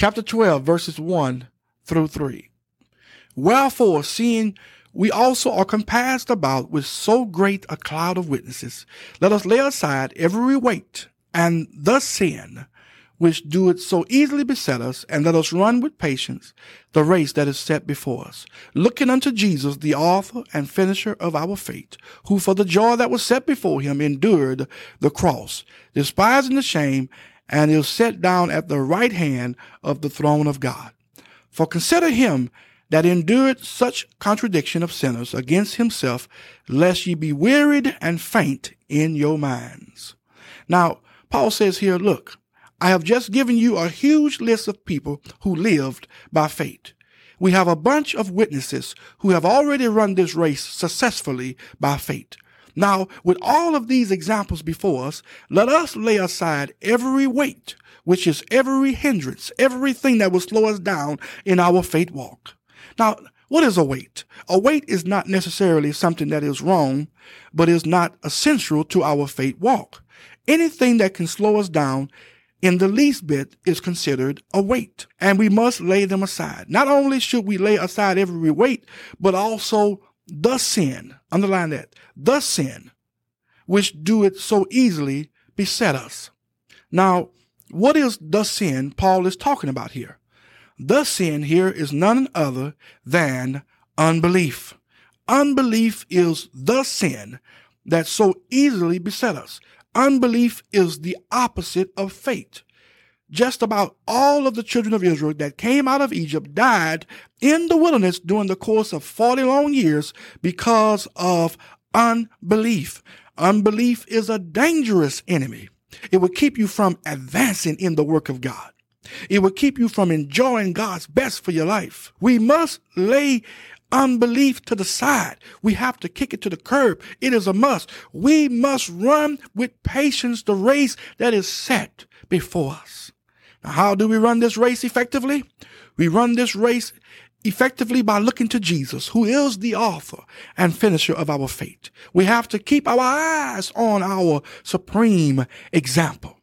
chapter 12, verses 1 through 3. Wherefore, seeing we also are compassed about with so great a cloud of witnesses, let us lay aside every weight and the sin which doeth so easily beset us, and let us run with patience the race that is set before us, looking unto Jesus, the author and finisher of our faith, who for the joy that was set before him endured the cross, despising the shame, and is set down at the right hand of the throne of God. For consider him that endured such contradiction of sinners against himself, lest ye be wearied and faint in your minds. Now, Paul says here, look, I have just given you a huge list of people who lived by faith. We have a bunch of witnesses who have already run this race successfully by faith. Now, with all of these examples before us, let us lay aside every weight, which is every hindrance, everything that will slow us down in our faith walk. Now, what is a weight? A weight is not necessarily something that is wrong, but is not essential to our faith walk. Anything that can slow us down in the least bit is considered a weight, and we must lay them aside. Not only should we lay aside every weight, but also the sin, underline that, the sin, which do it so easily beset us. Now, what is the sin Paul is talking about here? The sin here is none other than unbelief. Unbelief is the sin that so easily beset us. Unbelief is the opposite of faith. Just about all of the children of Israel that came out of Egypt died in the wilderness during the course of 40 long years because of unbelief. Unbelief is a dangerous enemy. It will keep you from advancing in the work of God. It will keep you from enjoying God's best for your life. We must lay unbelief to the side. We have to kick it to the curb. It is a must. We must run with patience the race that is set before us. How do we run this race effectively? We run this race effectively by looking to Jesus, who is the author and finisher of our faith. We have to keep our eyes on our supreme example.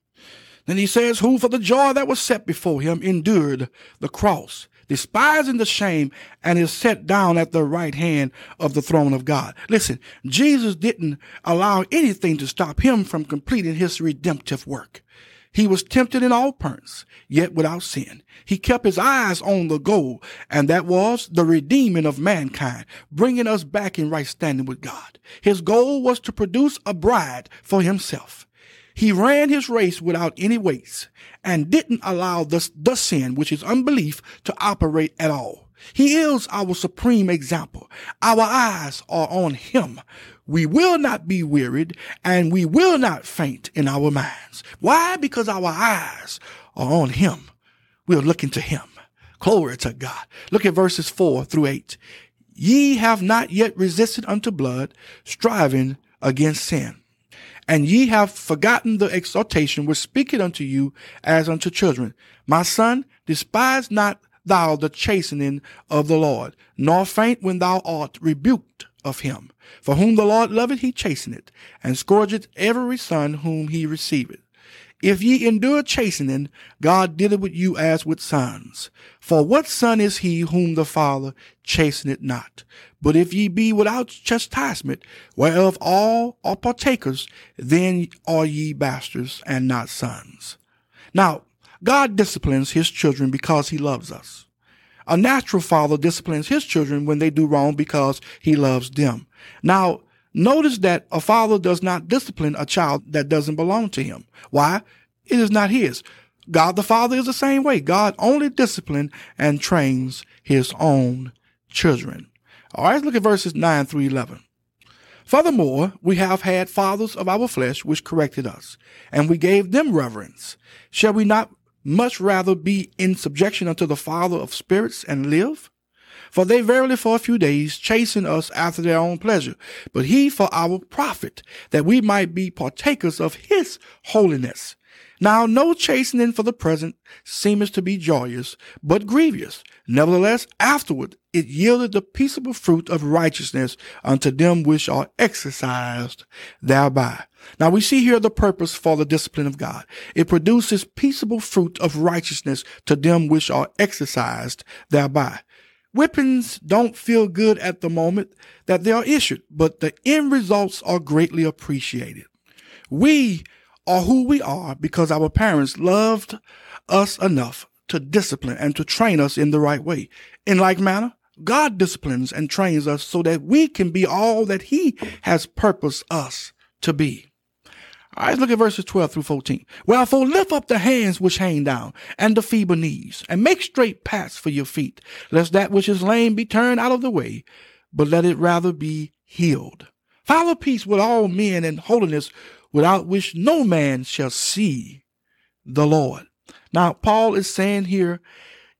Then he says, who for the joy that was set before him endured the cross, despising the shame, and is set down at the right hand of the throne of God. Listen, Jesus didn't allow anything to stop him from completing his redemptive work. He was tempted in all points, yet without sin. He kept his eyes on the goal, and that was the redeeming of mankind, bringing us back in right standing with God. His goal was to produce a bride for himself. He ran his race without any weights and didn't allow the, the sin, which is unbelief, to operate at all. He is our supreme example. Our eyes are on him. We will not be wearied and we will not faint in our minds. Why? Because our eyes are on him. We're looking to him. Glory to God. Look at verses four through eight. Ye have not yet resisted unto blood, striving against sin and ye have forgotten the exhortation which speaketh unto you as unto children. My son, despise not thou the chastening of the Lord, nor faint when thou art rebuked of him. For whom the Lord loveth, he chasteneth, and scourgeth every son whom he receiveth. If ye endure chastening, God dealeth with you as with sons. For what son is he whom the Father chasteneth not? But if ye be without chastisement, whereof all are partakers, then are ye bastards and not sons. Now, God disciplines his children because he loves us. A natural father disciplines his children when they do wrong because he loves them. Now, Notice that a father does not discipline a child that doesn't belong to him. Why? It is not his. God the Father is the same way. God only disciplines and trains his own children. All right, look at verses 9 through 11. Furthermore, we have had fathers of our flesh which corrected us, and we gave them reverence. Shall we not much rather be in subjection unto the Father of spirits and live? For they verily for a few days chasten us after their own pleasure, but he for our profit, that we might be partakers of his holiness. Now no chastening for the present seemeth to be joyous, but grievous. Nevertheless, afterward it yielded the peaceable fruit of righteousness unto them which are exercised thereby. Now we see here the purpose for the discipline of God. It produces peaceable fruit of righteousness to them which are exercised thereby. Whippings don't feel good at the moment that they are issued, but the end results are greatly appreciated. We are who we are because our parents loved us enough to discipline and to train us in the right way. In like manner, God disciplines and trains us so that we can be all that He has purposed us to be. All right, look at verses 12 through 14. Wherefore lift up the hands which hang down, and the feeble knees, and make straight paths for your feet, lest that which is lame be turned out of the way, but let it rather be healed. Follow peace with all men and holiness, without which no man shall see the Lord. Now, Paul is saying here,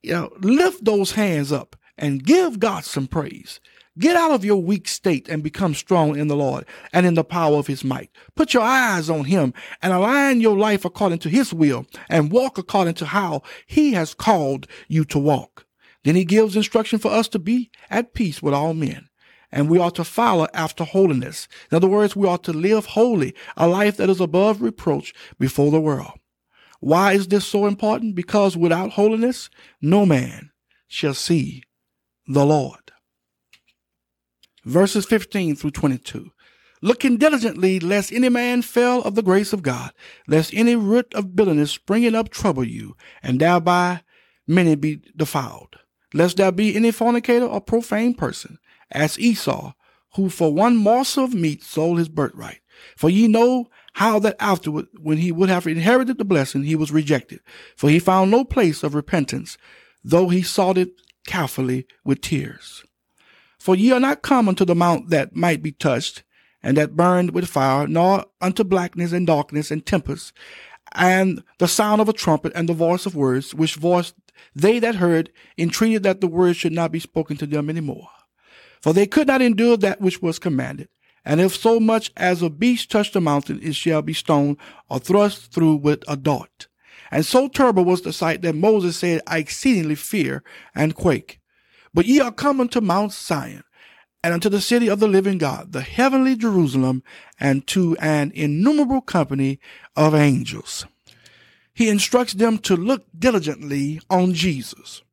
you know, lift those hands up and give God some praise. Get out of your weak state and become strong in the Lord and in the power of his might. Put your eyes on him and align your life according to his will and walk according to how he has called you to walk. Then he gives instruction for us to be at peace with all men. And we ought to follow after holiness. In other words, we ought to live holy, a life that is above reproach before the world. Why is this so important? Because without holiness, no man shall see the Lord. Verses 15 through 22. Looking diligently, lest any man fail of the grace of God, lest any root of bitterness springing up trouble you, and thereby many be defiled. Lest there be any fornicator or profane person, as Esau, who for one morsel of meat sold his birthright. For ye know how that afterward, when he would have inherited the blessing, he was rejected. For he found no place of repentance, though he sought it carefully with tears. For ye are not come unto the mount that might be touched, and that burned with fire, nor unto blackness and darkness and tempest, and the sound of a trumpet and the voice of words, which voice they that heard entreated that the words should not be spoken to them any more. For they could not endure that which was commanded. And if so much as a beast touch the mountain, it shall be stoned or thrust through with a dart. And so terrible was the sight that Moses said, I exceedingly fear and quake. But ye are come unto Mount Zion, and unto the city of the living God, the heavenly Jerusalem, and to an innumerable company of angels. He instructs them to look diligently on Jesus.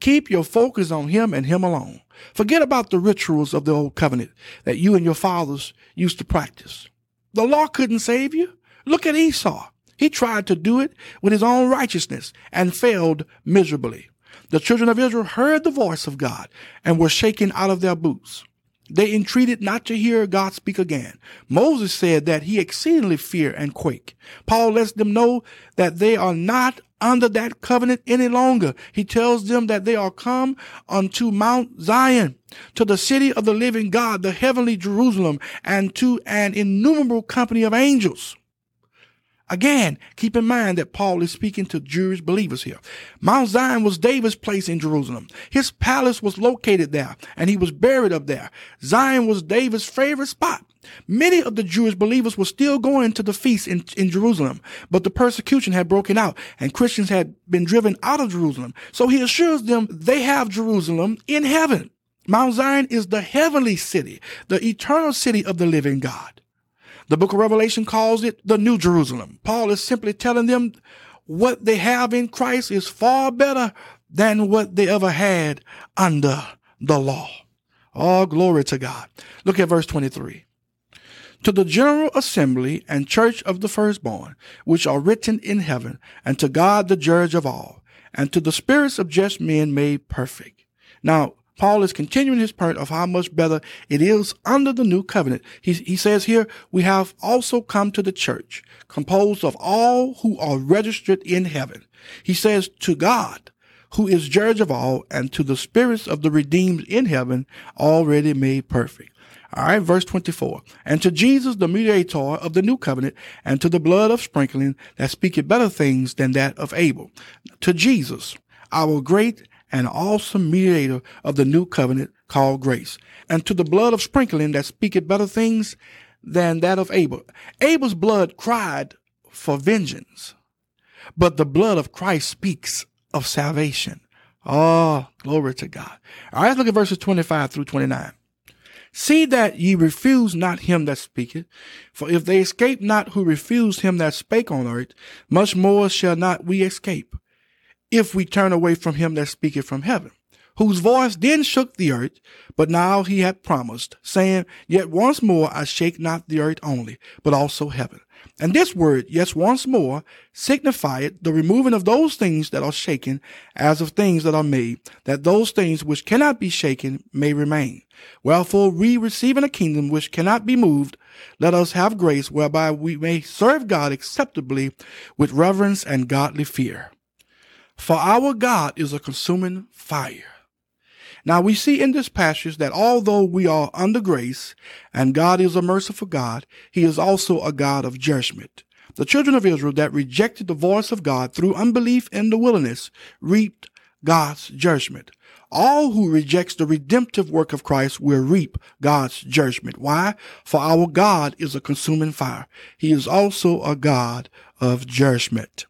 Keep your focus on him and him alone. Forget about the rituals of the old covenant that you and your fathers used to practice. The law couldn't save you. Look at Esau. He tried to do it with his own righteousness and failed miserably. The children of Israel heard the voice of God and were shaken out of their boots. They entreated not to hear God speak again. Moses said that he exceedingly feared and quake. Paul lets them know that they are not under that covenant any longer. He tells them that they are come unto Mount Zion, to the city of the living God, the heavenly Jerusalem, and to an innumerable company of angels. Again, keep in mind that Paul is speaking to Jewish believers here. Mount Zion was David's place in Jerusalem. His palace was located there, and he was buried up there. Zion was David's favorite spot. Many of the Jewish believers were still going to the feast in, in Jerusalem, but the persecution had broken out and Christians had been driven out of Jerusalem. So he assures them they have Jerusalem in heaven. Mount Zion is the heavenly city, the eternal city of the living God. The book of Revelation calls it the New Jerusalem. Paul is simply telling them what they have in Christ is far better than what they ever had under the law. All glory to God. Look at verse 23. To the general assembly and church of the firstborn, which are written in heaven, and to God the judge of all, and to the spirits of just men made perfect. Now, Paul is continuing his point of how much better it is under the new covenant. He, he says here, we have also come to the church, composed of all who are registered in heaven. He says, to God, who is judge of all, and to the spirits of the redeemed in heaven, already made perfect. All right, verse 24. And to Jesus, the mediator of the new covenant, and to the blood of sprinkling that speaketh better things than that of Abel. To Jesus, our great and awesome mediator of the new covenant called grace, and to the blood of sprinkling that speaketh better things than that of Abel. Abel's blood cried for vengeance, but the blood of Christ speaks of salvation. Oh, glory to God. All right, let's look at verses 25 through 29. See that ye refuse not him that speaketh, for if they escape not who refused him that spake on earth, much more shall not we escape, if we turn away from him that speaketh from heaven, whose voice then shook the earth, but now he hath promised, saying, Yet once more I shake not the earth only, but also heaven. And this word, yes, once more, signifieth the removing of those things that are shaken as of things that are made, that those things which cannot be shaken may remain. Wherefore we receiving a kingdom which cannot be moved, let us have grace whereby we may serve God acceptably with reverence and godly fear. For our God is a consuming fire. Now we see in this passage that although we are under grace and God is a merciful God, he is also a God of judgment. The children of Israel that rejected the voice of God through unbelief in the wilderness reaped God's judgment. All who rejects the redemptive work of Christ will reap God's judgment. Why? For our God is a consuming fire. He is also a God of judgment.